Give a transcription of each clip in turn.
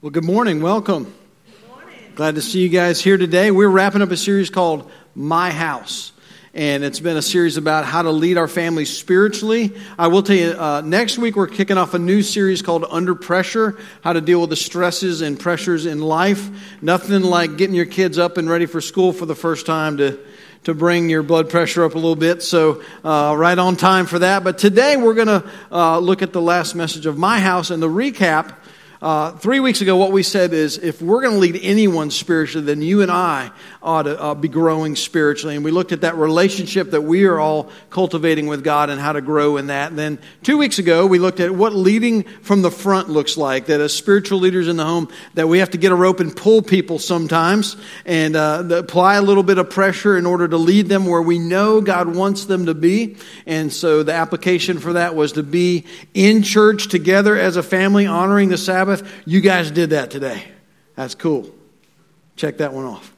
Well, good morning. Welcome. Good morning. Glad to see you guys here today. We're wrapping up a series called My House. And it's been a series about how to lead our families spiritually. I will tell you, uh, next week we're kicking off a new series called Under Pressure how to deal with the stresses and pressures in life. Nothing like getting your kids up and ready for school for the first time to to bring your blood pressure up a little bit. So, uh, right on time for that. But today we're going to uh, look at the last message of my house and the recap uh, three weeks ago, what we said is if we're going to lead anyone spiritually, then you and I ought to uh, be growing spiritually. And we looked at that relationship that we are all cultivating with God and how to grow in that. And then two weeks ago, we looked at what leading from the front looks like. That as spiritual leaders in the home, that we have to get a rope and pull people sometimes and uh, apply a little bit of pressure in order to lead them where we know God wants them to be. And so the application for that was to be in church together as a family, honoring the Sabbath Sabbath. You guys did that today. That's cool. Check that one off.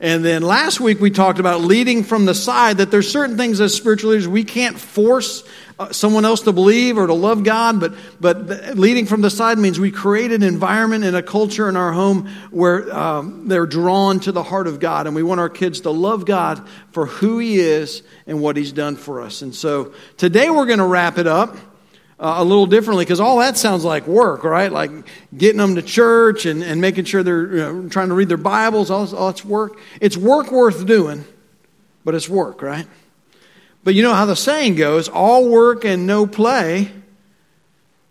And then last week we talked about leading from the side, that there's certain things as spiritual leaders we can't force uh, someone else to believe or to love God, but, but leading from the side means we create an environment and a culture in our home where um, they're drawn to the heart of God. And we want our kids to love God for who He is and what He's done for us. And so today we're going to wrap it up uh, a little differently because all that sounds like work, right? Like getting them to church and, and making sure they're you know, trying to read their Bibles, all, all it's work. It's work worth doing, but it's work, right? But you know how the saying goes all work and no play.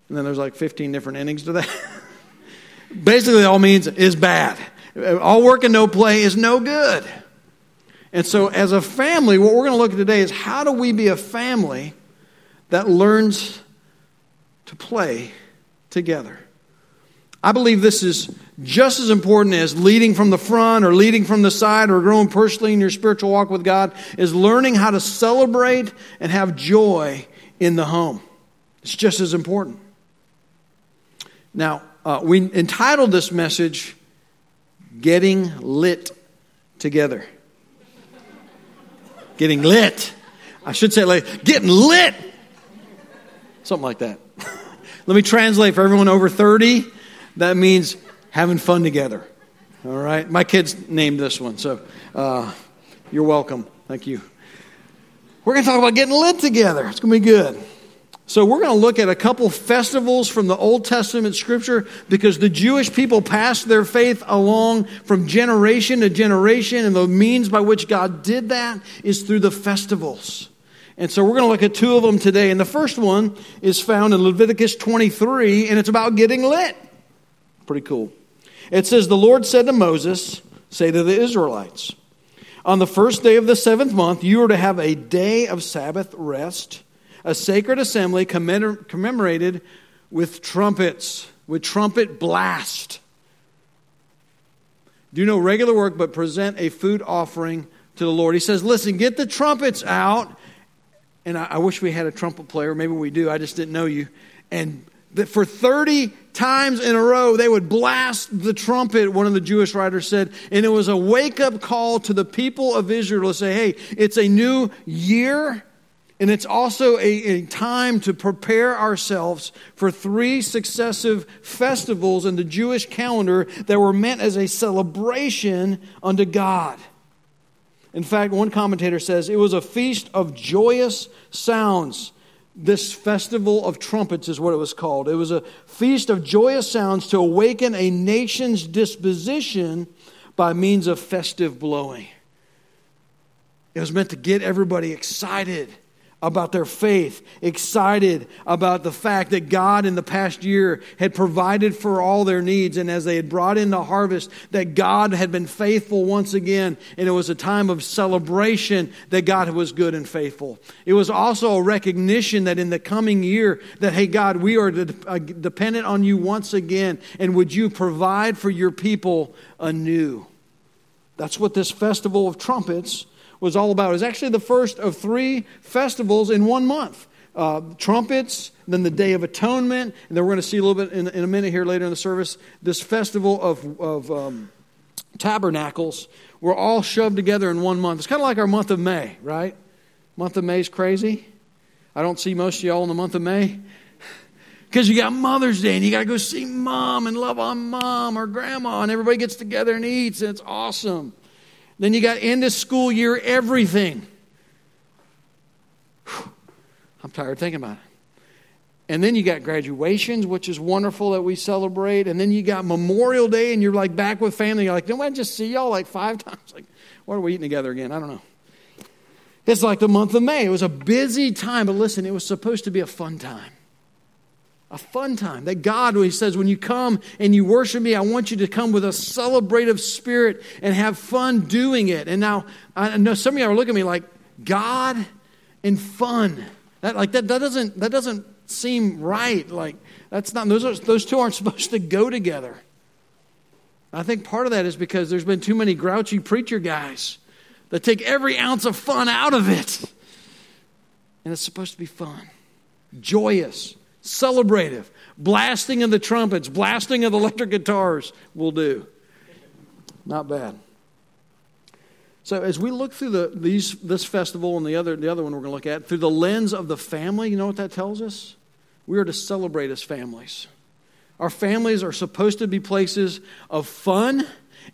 And then there's like 15 different endings to that. Basically, all means is bad. All work and no play is no good. And so, as a family, what we're going to look at today is how do we be a family that learns to play together. I believe this is just as important as leading from the front or leading from the side or growing personally in your spiritual walk with God is learning how to celebrate and have joy in the home. It's just as important. Now, uh, we entitled this message Getting Lit Together. Getting lit. I should say like getting lit. Something like that. Let me translate for everyone over 30. That means having fun together. All right? My kids named this one, so uh, you're welcome. Thank you. We're going to talk about getting lit together. It's going to be good. So, we're going to look at a couple festivals from the Old Testament scripture because the Jewish people passed their faith along from generation to generation, and the means by which God did that is through the festivals. And so we're going to look at two of them today. And the first one is found in Leviticus 23, and it's about getting lit. Pretty cool. It says, The Lord said to Moses, Say to the Israelites, On the first day of the seventh month, you are to have a day of Sabbath rest, a sacred assembly commemorated with trumpets, with trumpet blast. Do no regular work, but present a food offering to the Lord. He says, Listen, get the trumpets out and I, I wish we had a trumpet player. Maybe we do. I just didn't know you. And that for 30 times in a row, they would blast the trumpet, one of the Jewish writers said. And it was a wake up call to the people of Israel to say, hey, it's a new year. And it's also a, a, time to prepare ourselves for three successive festivals in the Jewish calendar that were meant as a celebration unto God. In fact, one commentator says it was a feast of joyous sounds. This festival of trumpets is what it was called. It was a feast of joyous sounds to awaken a nation's disposition by means of festive blowing. It was meant to get everybody excited about their faith, excited about the fact that God in the past year had provided for all their needs. And as they had brought in the harvest, that God had been faithful once again. And it was a time of celebration that God was good and faithful. It was also a recognition that in the coming year, that, hey, God, we are uh, dependent on you once again. And would you provide for your people anew? That's what this festival of trumpets was all about. It was actually the first of three festivals in one month. Uh, trumpets, then the Day of Atonement, and then we're going to see a little bit in, in a minute here later in the service. This festival of, of um, tabernacles were all shoved together in one month. It's kind of like our month of May, right? Month of May is crazy. I don't see most of y'all in the month of May. Because you got Mother's Day and you got to go see mom and love on mom or grandma, and everybody gets together and eats, and it's awesome. Then you got end of school year everything. Whew. I'm tired thinking about it. And then you got graduations, which is wonderful that we celebrate. And then you got Memorial Day, and you're like back with family. You're like, didn't I just see y'all like five times? Like, what are we eating together again? I don't know. It's like the month of May. It was a busy time, but listen, it was supposed to be a fun time. A fun time. That God, when He says, when you come and you worship me, I want you to come with a celebrative spirit and have fun doing it. And now, I know some of you are looking at me like, God and fun. That, like, that, that, doesn't, that doesn't seem right. Like, that's not, those, are, those two aren't supposed to go together. I think part of that is because there's been too many grouchy preacher guys that take every ounce of fun out of it. And it's supposed to be fun, joyous, celebrative. Blasting of the trumpets, blasting of the electric guitars will do. Not bad. So as we look through the, these, this festival and the other, the other one we're going to look at, through the lens of the family, you know what that tells us? We are to celebrate as families. Our families are supposed to be places of fun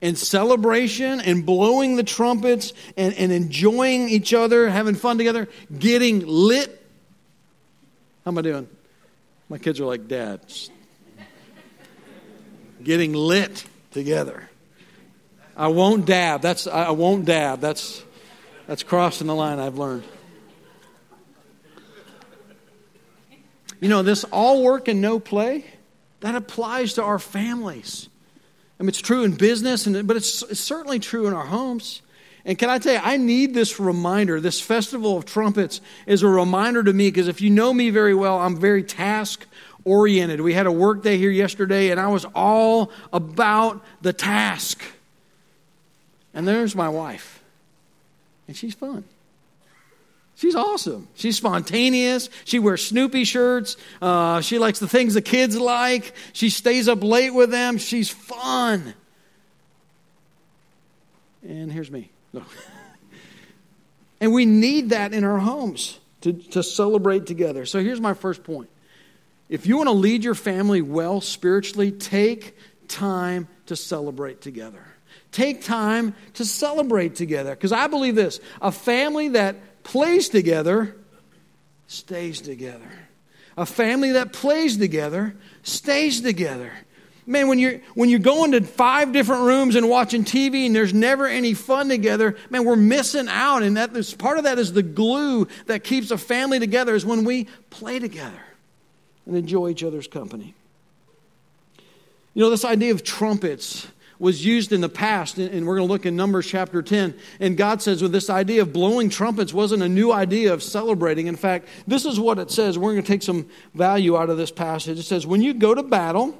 and celebration and blowing the trumpets and, and enjoying each other, having fun together, getting lit. How am I doing? My kids are like, Dad. getting lit together. I won't dab. That's I won't dab. That's that's crossing the line I've learned. You know, this all work and no play, that applies to our families. I mean, it's true in business, and, but it's, it's certainly true in our homes. And can I tell you, I need this reminder. This Festival of Trumpets is a reminder to me because if you know me very well, I'm very task oriented. We had a work day here yesterday, and I was all about the task. And there's my wife. And she's fun. She's awesome. She's spontaneous. She wears Snoopy shirts. Uh, she likes the things the kids like. She stays up late with them. She's fun. And here's me. No. and we need that in our homes to, to celebrate together. So here's my first point. If you want to lead your family well spiritually, take time to celebrate together. Take time to celebrate together. Because I believe this a family that plays together stays together. A family that plays together stays together. Man, when you're when you're going to five different rooms and watching TV and there's never any fun together, man, we're missing out. And that part of that is the glue that keeps a family together is when we play together and enjoy each other's company. You know, this idea of trumpets was used in the past, and we're going to look in Numbers chapter 10. And God says, well, this idea of blowing trumpets wasn't a new idea of celebrating. In fact, this is what it says. We're going to take some value out of this passage. It says, When you go to battle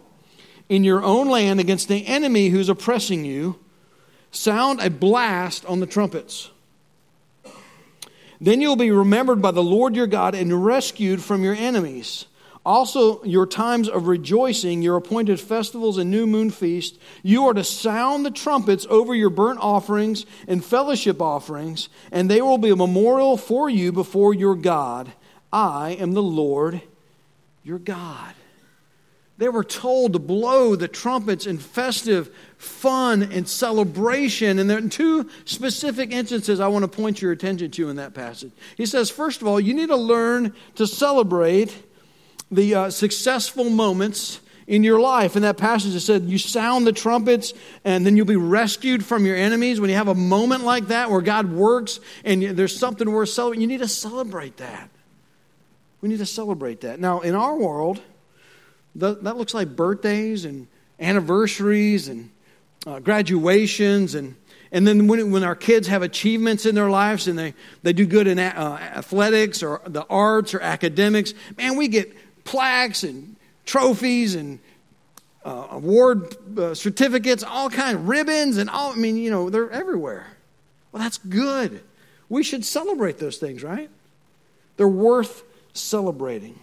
in your own land against the enemy who's oppressing you, sound a blast on the trumpets. Then you'll be remembered by the Lord your God and rescued from your enemies. Also, your times of rejoicing, your appointed festivals and new moon feasts, you are to sound the trumpets over your burnt offerings and fellowship offerings, and they will be a memorial for you before your God. I am the Lord your God. They were told to blow the trumpets in festive fun and celebration. And there are two specific instances I want to point your attention to in that passage. He says, first of all, you need to learn to celebrate the uh, successful moments in your life. In that passage, it said, You sound the trumpets, and then you'll be rescued from your enemies. When you have a moment like that where God works and there's something worth celebrating, you need to celebrate that. We need to celebrate that. Now, in our world, that, that looks like birthdays and anniversaries and uh, graduations and and then when, when our kids have achievements in their lives and they, they do good in uh, athletics or the arts or academics, man, we get plaques and trophies and uh, award uh, certificates, all kinds of ribbons, and all. I mean, you know, they're everywhere. Well, that's good. We should celebrate those things, right? They're worth celebrating.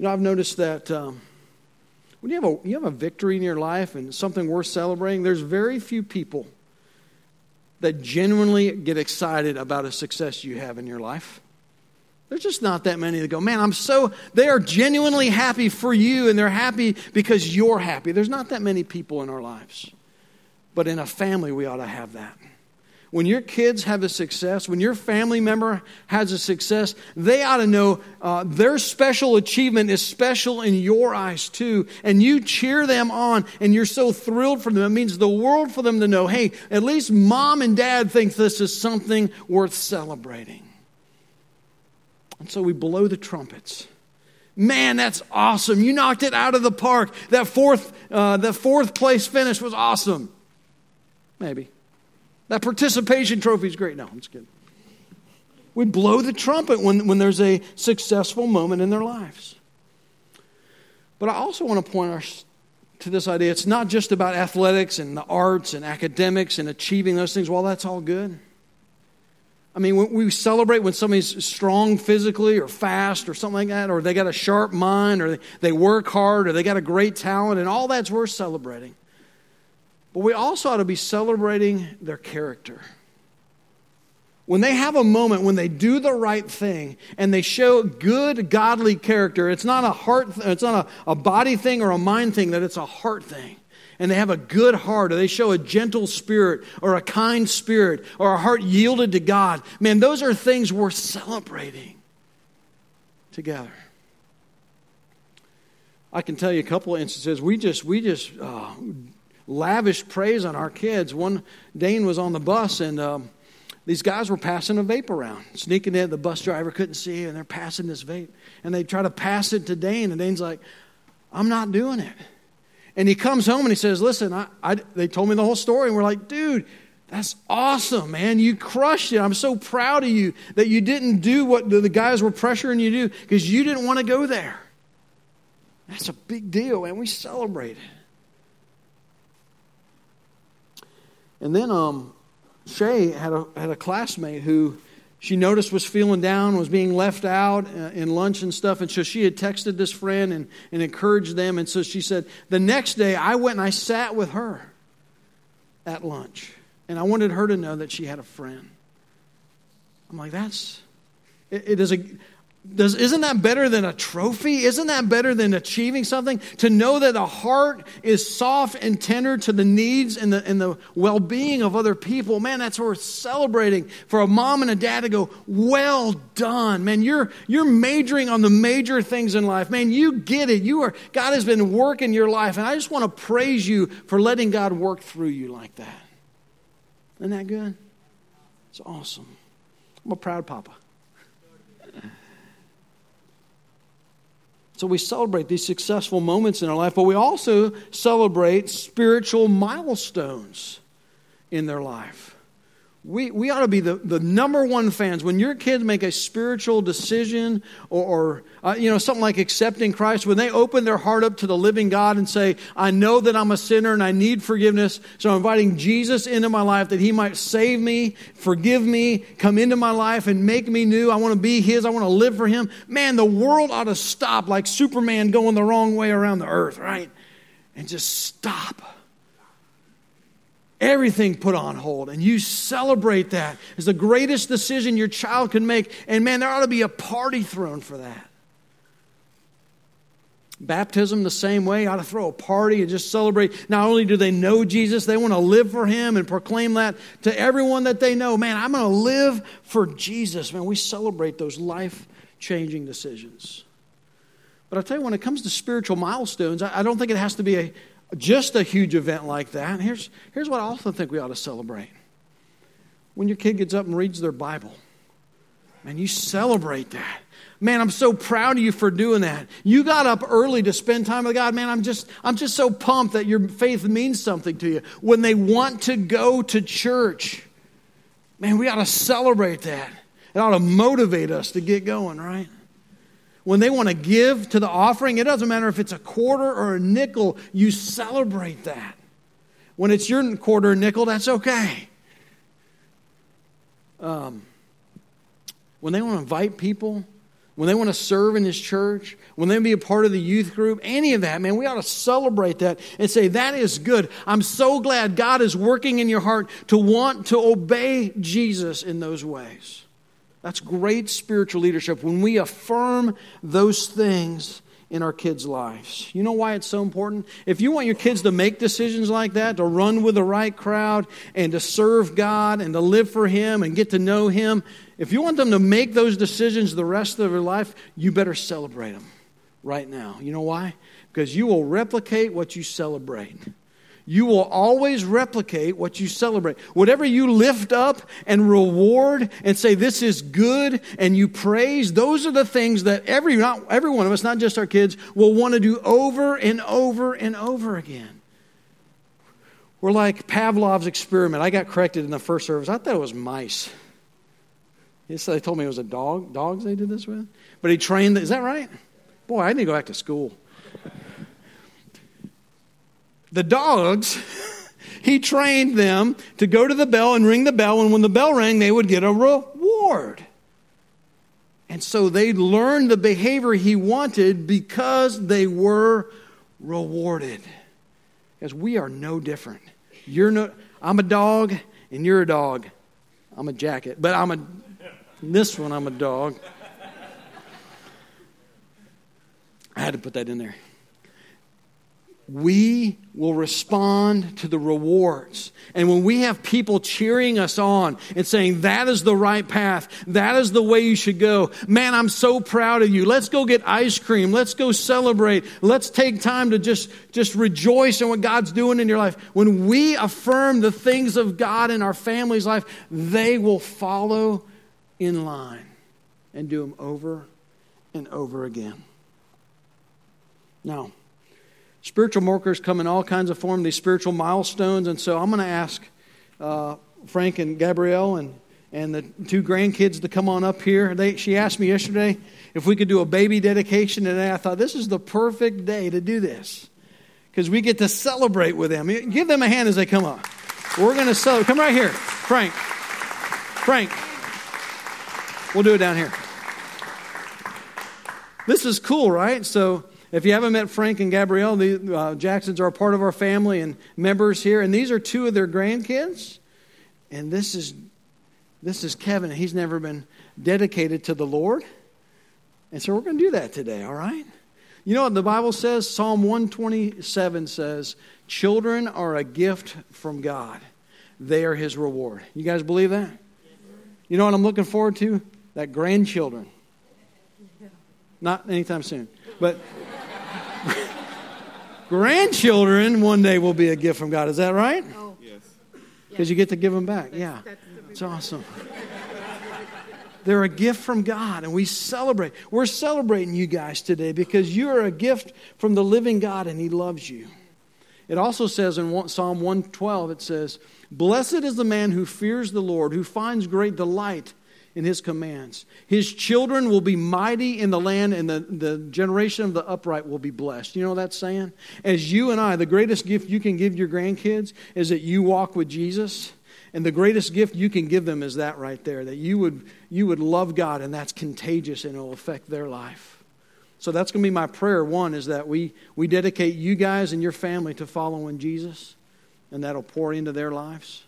You know, I've noticed that um, when you have, a, you have a victory in your life and something worth celebrating, there's very few people that genuinely get excited about a success you have in your life. There's just not that many that go, man, I'm so, they are genuinely happy for you and they're happy because you're happy. There's not that many people in our lives. But in a family, we ought to have that. When your kids have a success, when your family member has a success, they ought to know uh, their special achievement is special in your eyes too. And you cheer them on and you're so thrilled for them. It means the world for them to know hey, at least mom and dad think this is something worth celebrating. And so we blow the trumpets. Man, that's awesome. You knocked it out of the park. That fourth, uh, that fourth place finish was awesome. Maybe. That participation trophy is great. No, I'm just kidding. We blow the trumpet when, when there's a successful moment in their lives. But I also want to point to this idea it's not just about athletics and the arts and academics and achieving those things. Well, that's all good. I mean, we celebrate when somebody's strong physically or fast or something like that, or they got a sharp mind, or they work hard, or they got a great talent, and all that's worth celebrating. But we also ought to be celebrating their character. When they have a moment when they do the right thing and they show good, godly character, it's not a heart, it's not a, a body thing or a mind thing, that it's a heart thing and they have a good heart, or they show a gentle spirit, or a kind spirit, or a heart yielded to God, man, those are things worth celebrating together. I can tell you a couple of instances. We just we just uh, lavished praise on our kids. One Dane was on the bus and. Um, these guys were passing a vape around, sneaking in. The bus driver couldn't see, and they're passing this vape. And they try to pass it to Dane, and Dane's like, I'm not doing it. And he comes home and he says, Listen, I, I, they told me the whole story. And we're like, Dude, that's awesome, man. You crushed it. I'm so proud of you that you didn't do what the, the guys were pressuring you to do because you didn't want to go there. That's a big deal, and we celebrate it. And then um, Shay had a, had a classmate who she noticed was feeling down, was being left out uh, in lunch and stuff. And so she had texted this friend and, and encouraged them. And so she said, The next day I went and I sat with her at lunch. And I wanted her to know that she had a friend. I'm like, that's, it, it is a, does, isn't that better than a trophy? Isn't that better than achieving something? To know that the heart is soft and tender to the needs and the, and the well being of other people. Man, that's worth celebrating. For a mom and a dad to go, well done. Man, you're, you're majoring on the major things in life. Man, you get it. You are, God has been working your life. And I just want to praise you for letting God work through you like that. Isn't that good? It's awesome. I'm a proud papa. So we celebrate these successful moments in our life, but we also celebrate spiritual milestones in their life. We, we ought to be the, the number one fans. When your kids make a spiritual decision or, or uh, you know, something like accepting Christ, when they open their heart up to the living God and say, I know that I'm a sinner and I need forgiveness, so I'm inviting Jesus into my life that he might save me, forgive me, come into my life and make me new. I want to be his. I want to live for him. Man, the world ought to stop like Superman going the wrong way around the earth, right? And just stop everything put on hold and you celebrate that. As the greatest decision your child can make and man there ought to be a party thrown for that. Baptism the same way ought to throw a party and just celebrate. Not only do they know jesus they want to live for him and proclaim that to everyone that they know. Man i'm going to live for jesus. Man we celebrate those life changing decisions. But i tell you when it comes to spiritual milestones i don't think it has to be a, just a huge event like that. Here's, here's what I also think we ought to celebrate. When your kid gets up and reads their Bible, man, you celebrate that. Man, I'm so proud of you for doing that. You got up early to spend time with God. Man, I'm just, I'm just so pumped that your faith means something to you. When they want to go to church, man, we ought to celebrate that. It ought to motivate us to get going, right? When they want to give to the offering, it doesn't matter if it's a quarter or a nickel, you celebrate that. When it's your quarter or nickel, that's okay. Um, when they want to invite people, when they want to serve in this church, when they be a part of the youth group, any of that, man, we ought to celebrate that and say, that is good. I'm so glad God is working in your heart to want to obey Jesus in those ways. That's great spiritual leadership when we affirm those things in our kids' lives. You know why it's so important? If you want your kids to make decisions like that, to run with the right crowd, and to serve God, and to live for Him, and get to know Him, if you want them to make those decisions the rest of their life, you better celebrate them right now. You know why? Because you will replicate what you celebrate. You will always replicate what you celebrate. Whatever you lift up and reward and say, this is good, and you praise, those are the things that every, not, every one of us, not just our kids, will want to do over and over and over again. We're like Pavlov's experiment. I got corrected in the first service. I thought it was mice. They told me it was a dog, dogs they did this with. But he trained, is that right? Boy, I need to go back to school the dogs, he trained them to go to the bell and ring the bell, and when the bell rang, they would get a reward. And so they learned the behavior he wanted because they were rewarded. Because we are no different. You're no, I'm a dog, and you're a dog. I'm a jacket, but I'm a, this one, I'm a dog. I had to put that in there we will respond to the rewards. And when we have people cheering us on and saying, that is the right path, that is the way you should go, man, I'm so proud of you. Let's go get ice cream. Let's go celebrate. Let's take time to just, just rejoice in what God's doing in your life. When we affirm the things of God in our family's life, they will follow in line and do them over and over again. Now, Spiritual markers come in all kinds of form, these spiritual milestones. And so I'm going to ask uh, Frank and Gabrielle and, and the two grandkids to come on up here. They, she asked me yesterday if we could do a baby dedication today. I thought this is the perfect day to do this because we get to celebrate with them. Give them a hand as they come up. We're going to celebrate. Come right here, Frank. Frank. We'll do it down here. This is cool, right? So if you haven't met Frank and Gabrielle, the uh, Jacksons are a part of our family and members here, and these are two of their grandkids. And this is this is Kevin. He's never been dedicated to the Lord. And so we're going to do that today, all right? You know what the Bible says? Psalm 127 says, Children are a gift from God, they are his reward. You guys believe that? You know what I'm looking forward to? That grandchildren. Not anytime soon, but grandchildren one day will be a gift from God. Is that right? Oh. Yes. Because you get to give them back. Yeah. It's awesome. They're a gift from God, and we celebrate. We're celebrating you guys today because you are a gift from the living God, and He loves you. It also says in Psalm 112, it says, Blessed is the man who fears the Lord, who finds great delight in his commands. His children will be mighty in the land, and the, the generation of the upright will be blessed. You know that saying? As you and I, the greatest gift you can give your grandkids is that you walk with Jesus. And the greatest gift you can give them is that right there, that you would, you would love God, and that's contagious and it'll affect their life. So that's going to be my prayer. One is that we, we dedicate you guys and your family to following Jesus, and that'll pour into their lives.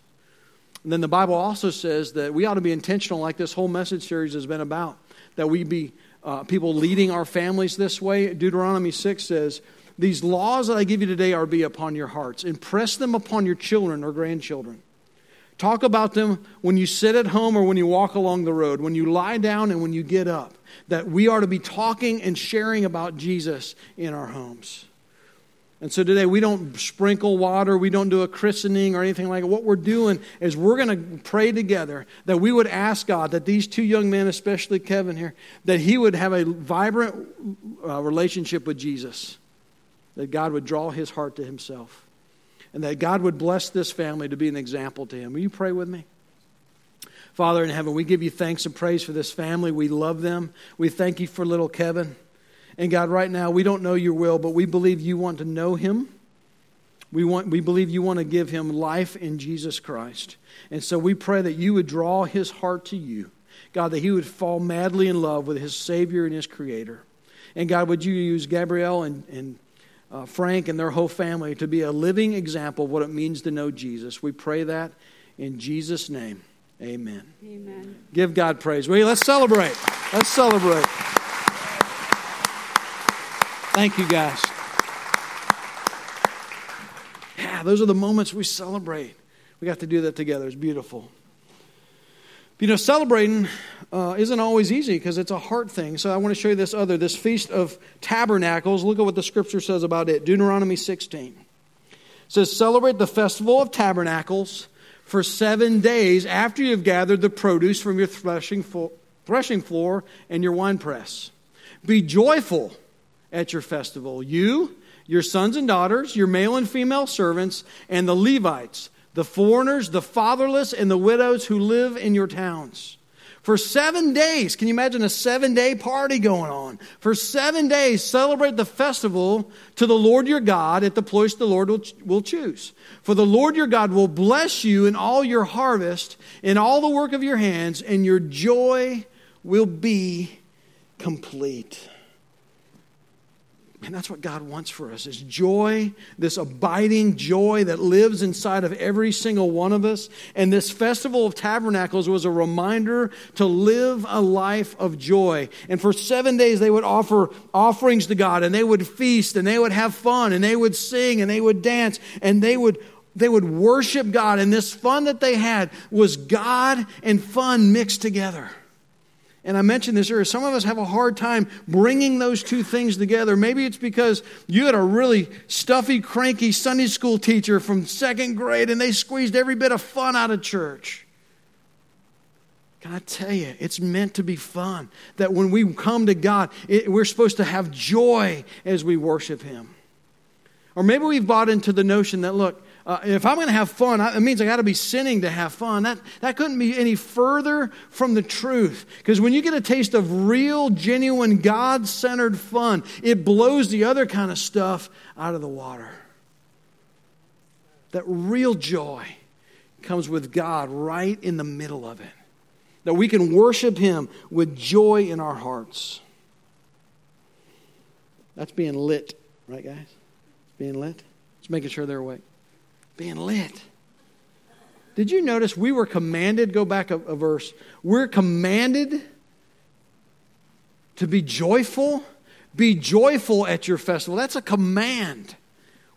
And then the Bible also says that we ought to be intentional, like this whole message series has been about, that we be uh, people leading our families this way. Deuteronomy 6 says, These laws that I give you today are be upon your hearts. Impress them upon your children or grandchildren. Talk about them when you sit at home or when you walk along the road, when you lie down and when you get up. That we are to be talking and sharing about Jesus in our homes. And so today we don't sprinkle water, we don't do a christening or anything like that. What we're doing is we're going to pray together that we would ask God that these two young men, especially Kevin here, that he would have a vibrant uh, relationship with Jesus, that God would draw his heart to himself, and that God would bless this family to be an example to him. Will you pray with me? Father in heaven, we give you thanks and praise for this family. We love them. We thank you for little Kevin. And God, right now, we don't know your will, but we believe you want to know him. We, want, we believe you want to give him life in Jesus Christ. And so we pray that you would draw his heart to you. God, that he would fall madly in love with his Savior and his Creator. And God, would you use Gabrielle and, and uh, Frank and their whole family to be a living example of what it means to know Jesus? We pray that in Jesus' name. Amen. Amen. Give God praise. Will you? Let's celebrate. Let's celebrate. Thank you, guys. Yeah, those are the moments we celebrate. We got to do that together. It's beautiful. You know, celebrating uh, isn't always easy because it's a heart thing. So I want to show you this other, this Feast of Tabernacles. Look at what the scripture says about it. Deuteronomy 16. It says, Celebrate the festival of tabernacles for seven days after you have gathered the produce from your threshing, fo- threshing floor and your winepress. Be joyful at your festival, you, your sons and daughters, your male and female servants, and the Levites the foreigners, the fatherless, and the widows who live in your towns. For seven days, can you imagine a seven day party going on? For seven days, celebrate the festival to the Lord your God at the place the Lord will, will choose. For the Lord your God will bless you in all your harvest, in all the work of your hands, and your joy will be complete. And that's what God wants for us is joy, this abiding joy that lives inside of every single one of us. And this festival of tabernacles was a reminder to live a life of joy. And for seven days, they would offer offerings to God and they would feast and they would have fun and they would sing and they would dance and they would they would worship God. And this fun that they had was God and fun mixed together. And I mentioned this earlier. Some of us have a hard time bringing those two things together. Maybe it's because you had a really stuffy, cranky Sunday school teacher from second grade and they squeezed every bit of fun out of church. Can I tell you, it's meant to be fun. That when we come to God, it, we're supposed to have joy as we worship Him. Or maybe we've bought into the notion that, look, uh, if I'm going to have fun, it means I got to be sinning to have fun. That, that couldn't be any further from the truth. Because when you get a taste of real, genuine, God centered fun, it blows the other kind of stuff out of the water. That real joy comes with God right in the middle of it. That we can worship Him with joy in our hearts. That's being lit, right, guys? It's being lit? Just making sure they're awake being lit. Did you notice we were commanded, go back a, a verse, we're commanded to be joyful? Be joyful at your festival. That's a command.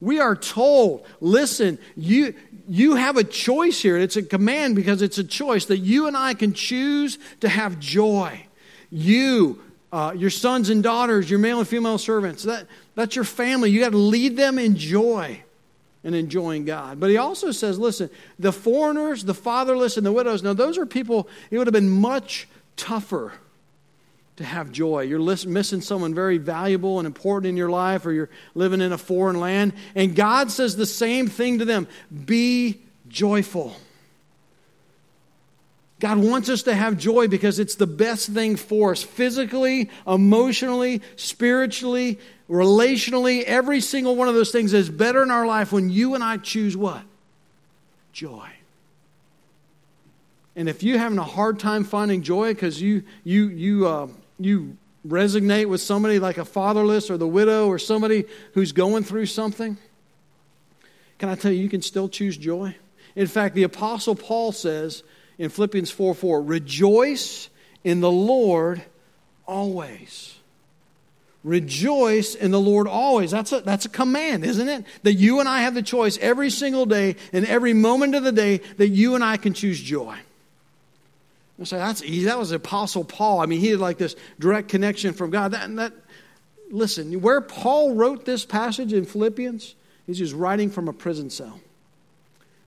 We are told, listen, you, you have a choice here. It's a command because it's a choice that you and I can choose to have joy. You, uh, your sons and daughters, your male and female servants, that, that's your family. You got to lead them in joy and enjoying God. But he also says, listen, the foreigners, the fatherless, and the widows, now those are people, it would have been much tougher to have joy. You're missing someone very valuable and important in your life, or you're living in a foreign land. And God says the same thing to them be joyful. God wants us to have joy because it's the best thing for us physically, emotionally, spiritually, relationally. Every single one of those things is better in our life when you and I choose what? Joy. And if you're having a hard time finding joy because you, you, you, uh, you resonate with somebody like a fatherless or the widow or somebody who's going through something, can I tell you, you can still choose joy? In fact, the Apostle Paul says, in Philippians 4 4, rejoice in the Lord always. Rejoice in the Lord always. That's a, that's a command, isn't it? That you and I have the choice every single day and every moment of the day that you and I can choose joy. I say, that's easy. That was Apostle Paul. I mean, he had like this direct connection from God. That, that, listen, where Paul wrote this passage in Philippians, he's just writing from a prison cell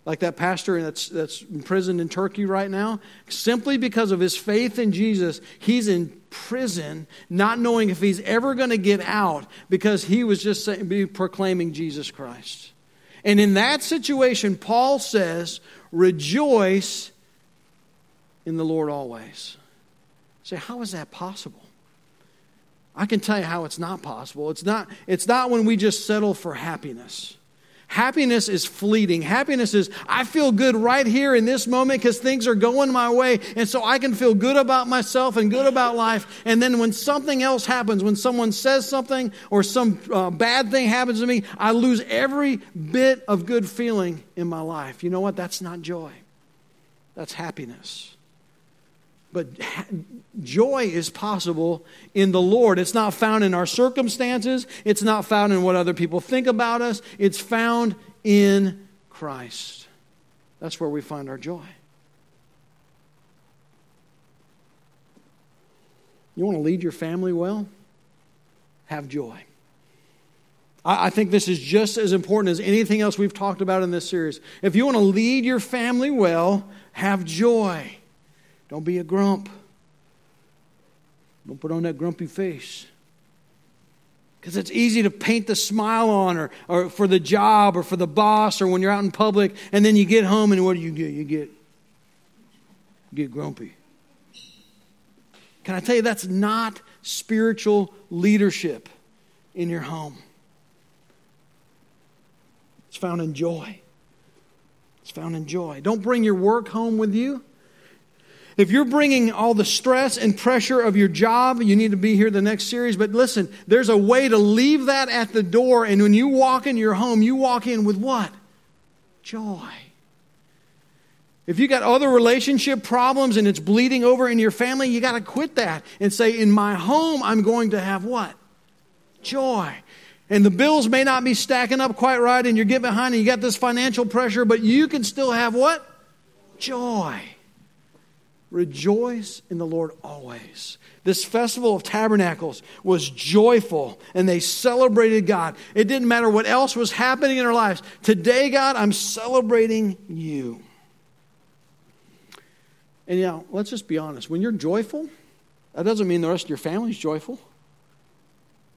like that pastor that's, that's imprisoned in Turkey right now, simply because of his faith in Jesus, he's in prison, not knowing if he's ever going to get out because he was just saying, proclaiming Jesus Christ. And in that situation, Paul says, Rejoice in the Lord always. Say, how is that possible? I can tell you how it's not possible. It's not, it's not when we just settle for happiness. Happiness is fleeting. Happiness is, I feel good right here in this moment because things are going my way. And so I can feel good about myself and good about life. And then when something else happens, when someone says something or some uh, bad thing happens to me, I lose every bit of good feeling in my life. You know what? That's not joy. That's happiness. But joy is possible in the Lord. It's not found in our circumstances, it's not found in what other people think about us. It's found in Christ. That's where we find our joy. You want to lead your family well? Have joy. I think this is just as important as anything else we've talked about in this series. If you want to lead your family well, have joy. Don't be a grump. Don't put on that grumpy face. Because it's easy to paint the smile on or, or for the job or for the boss or when you're out in public and then you get home and what do you get? You get, you get grumpy. Can I tell you that's not spiritual leadership in your home? It's found in joy. It's found in joy. Don't bring your work home with you. If you're bringing all the stress and pressure of your job, you need to be here the next series. But listen, there's a way to leave that at the door. And when you walk in your home, you walk in with what? Joy. If you got other relationship problems and it's bleeding over in your family, you got to quit that and say, In my home, I'm going to have what? Joy. And the bills may not be stacking up quite right and you're getting behind and you got this financial pressure, but you can still have what? Joy. Rejoice in the Lord always. This festival of tabernacles was joyful and they celebrated God. It didn't matter what else was happening in their lives. Today, God, I'm celebrating you. And you know, let's just be honest. When you're joyful, that doesn't mean the rest of your family's joyful.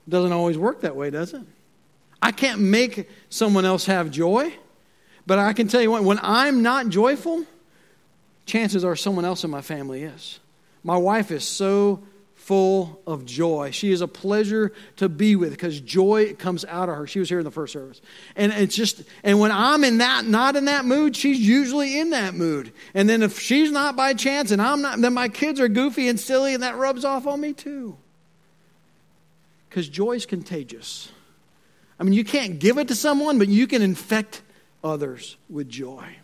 It doesn't always work that way, does it? I can't make someone else have joy, but I can tell you what, when I'm not joyful, chances are someone else in my family is. My wife is so full of joy. She is a pleasure to be with because joy comes out of her. She was here in the first service. And it's just and when I'm in that not in that mood, she's usually in that mood. And then if she's not by chance and I'm not then my kids are goofy and silly and that rubs off on me too. Cuz joy is contagious. I mean, you can't give it to someone, but you can infect others with joy.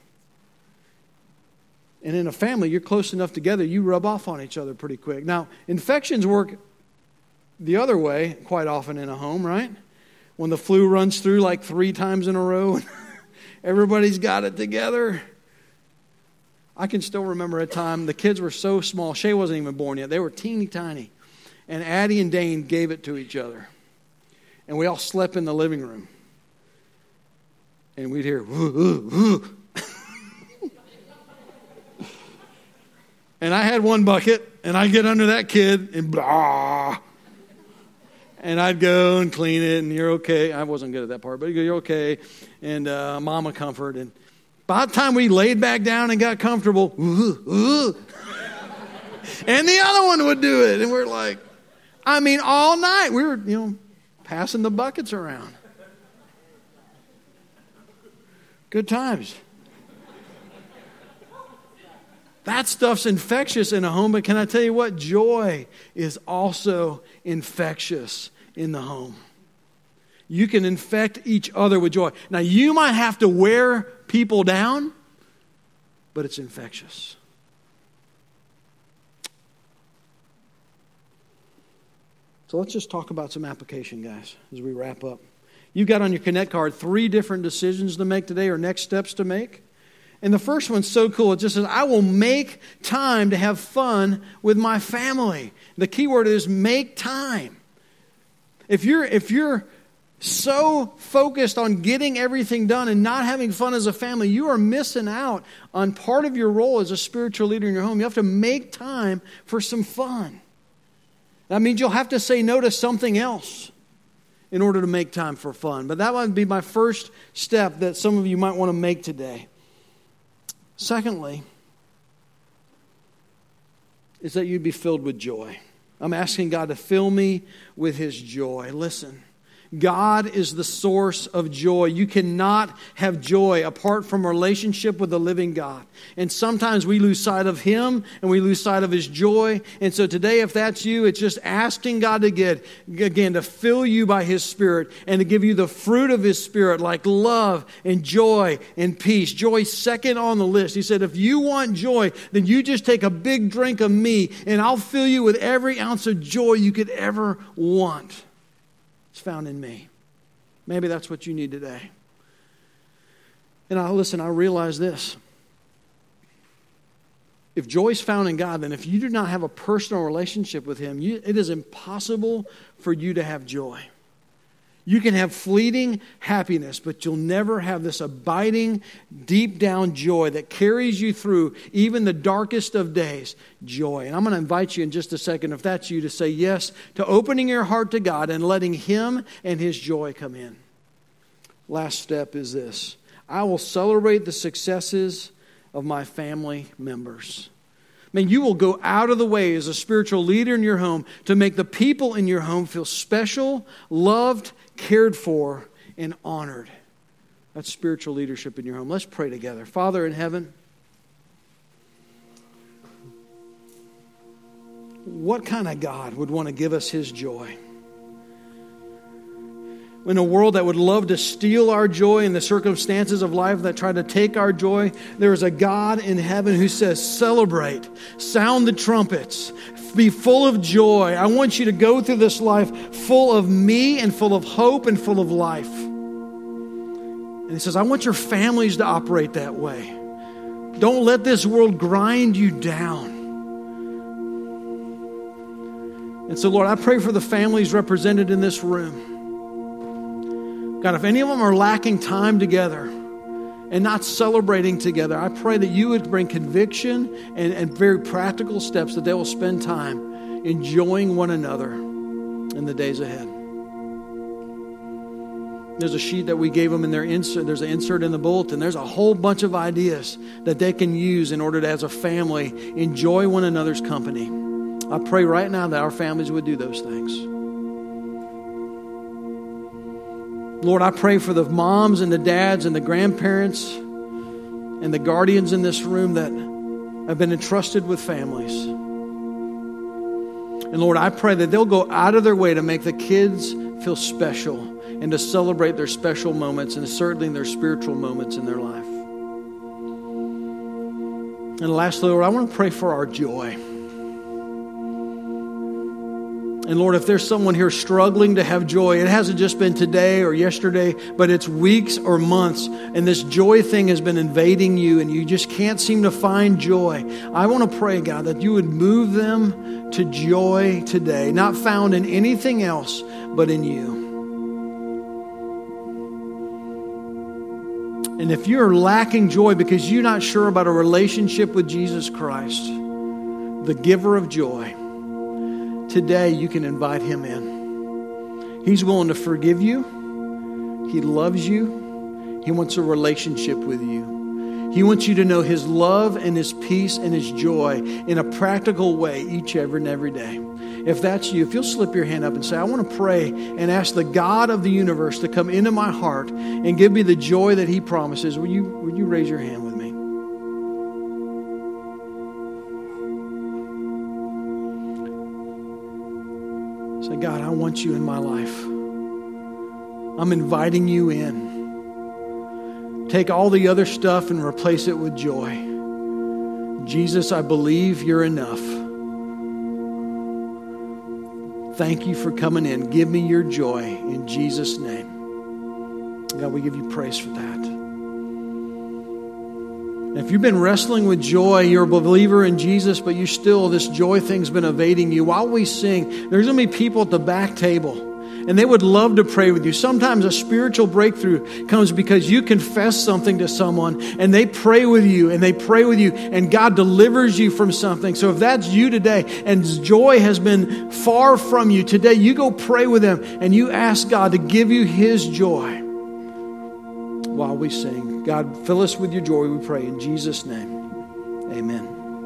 And in a family, you're close enough together, you rub off on each other pretty quick. Now, infections work the other way quite often in a home, right? When the flu runs through like three times in a row, everybody's got it together. I can still remember a time the kids were so small. Shay wasn't even born yet. They were teeny tiny. And Addie and Dane gave it to each other. And we all slept in the living room. And we'd hear, woo, woo, woo. And I had one bucket, and I'd get under that kid and blah. And I'd go and clean it, and you're okay. I wasn't good at that part, but you're okay. And uh, mama comfort. And by the time we laid back down and got comfortable, ooh, ooh, and the other one would do it. And we're like, I mean, all night we were, you know, passing the buckets around. Good times. That stuff's infectious in a home, but can I tell you what? Joy is also infectious in the home. You can infect each other with joy. Now, you might have to wear people down, but it's infectious. So let's just talk about some application, guys, as we wrap up. You've got on your Connect card three different decisions to make today or next steps to make. And the first one's so cool. It just says, I will make time to have fun with my family. The key word is make time. If you're, if you're so focused on getting everything done and not having fun as a family, you are missing out on part of your role as a spiritual leader in your home. You have to make time for some fun. That means you'll have to say no to something else in order to make time for fun. But that would be my first step that some of you might want to make today. Secondly, is that you'd be filled with joy. I'm asking God to fill me with His joy. Listen, God is the source of joy. You cannot have joy apart from relationship with the living God. And sometimes we lose sight of Him and we lose sight of His joy. And so today, if that's you, it's just asking God to get, again, to fill you by His Spirit and to give you the fruit of His Spirit, like love and joy and peace. Joy second on the list. He said, if you want joy, then you just take a big drink of me and I'll fill you with every ounce of joy you could ever want. It's found in me. Maybe that's what you need today. And I listen, I realize this. If joy is found in God, then if you do not have a personal relationship with Him, you, it is impossible for you to have joy. You can have fleeting happiness, but you'll never have this abiding, deep down joy that carries you through even the darkest of days. Joy. And I'm going to invite you in just a second, if that's you, to say yes to opening your heart to God and letting Him and His joy come in. Last step is this I will celebrate the successes of my family members. I mean, you will go out of the way as a spiritual leader in your home to make the people in your home feel special, loved, cared for, and honored. That's spiritual leadership in your home. Let's pray together. Father in heaven, what kind of God would want to give us his joy? In a world that would love to steal our joy in the circumstances of life that try to take our joy, there is a God in heaven who says, Celebrate, sound the trumpets, be full of joy. I want you to go through this life full of me and full of hope and full of life. And he says, I want your families to operate that way. Don't let this world grind you down. And so, Lord, I pray for the families represented in this room. God, if any of them are lacking time together, and not celebrating together. I pray that you would bring conviction and, and very practical steps that they will spend time enjoying one another in the days ahead. There's a sheet that we gave them in their insert. There's an insert in the bulletin. There's a whole bunch of ideas that they can use in order to, as a family, enjoy one another's company. I pray right now that our families would do those things. Lord, I pray for the moms and the dads and the grandparents and the guardians in this room that have been entrusted with families. And Lord, I pray that they'll go out of their way to make the kids feel special and to celebrate their special moments and certainly their spiritual moments in their life. And lastly, Lord, I want to pray for our joy. And Lord, if there's someone here struggling to have joy, it hasn't just been today or yesterday, but it's weeks or months, and this joy thing has been invading you, and you just can't seem to find joy. I want to pray, God, that you would move them to joy today, not found in anything else but in you. And if you're lacking joy because you're not sure about a relationship with Jesus Christ, the giver of joy, today you can invite him in. He's willing to forgive you, he loves you, he wants a relationship with you. He wants you to know his love and his peace and his joy in a practical way each every and every day. If that's you, if you'll slip your hand up and say, I want to pray and ask the God of the universe to come into my heart and give me the joy that he promises, will you, will you raise your hand with me? Say, God, I want you in my life. I'm inviting you in. Take all the other stuff and replace it with joy. Jesus, I believe you're enough. Thank you for coming in. Give me your joy in Jesus' name. God, we give you praise for that. If you've been wrestling with joy, you're a believer in Jesus, but you still, this joy thing's been evading you. While we sing, there's going to be people at the back table, and they would love to pray with you. Sometimes a spiritual breakthrough comes because you confess something to someone, and they pray with you, and they pray with you, and God delivers you from something. So if that's you today, and joy has been far from you, today you go pray with them, and you ask God to give you His joy while we sing. God, fill us with your joy, we pray. In Jesus' name, amen.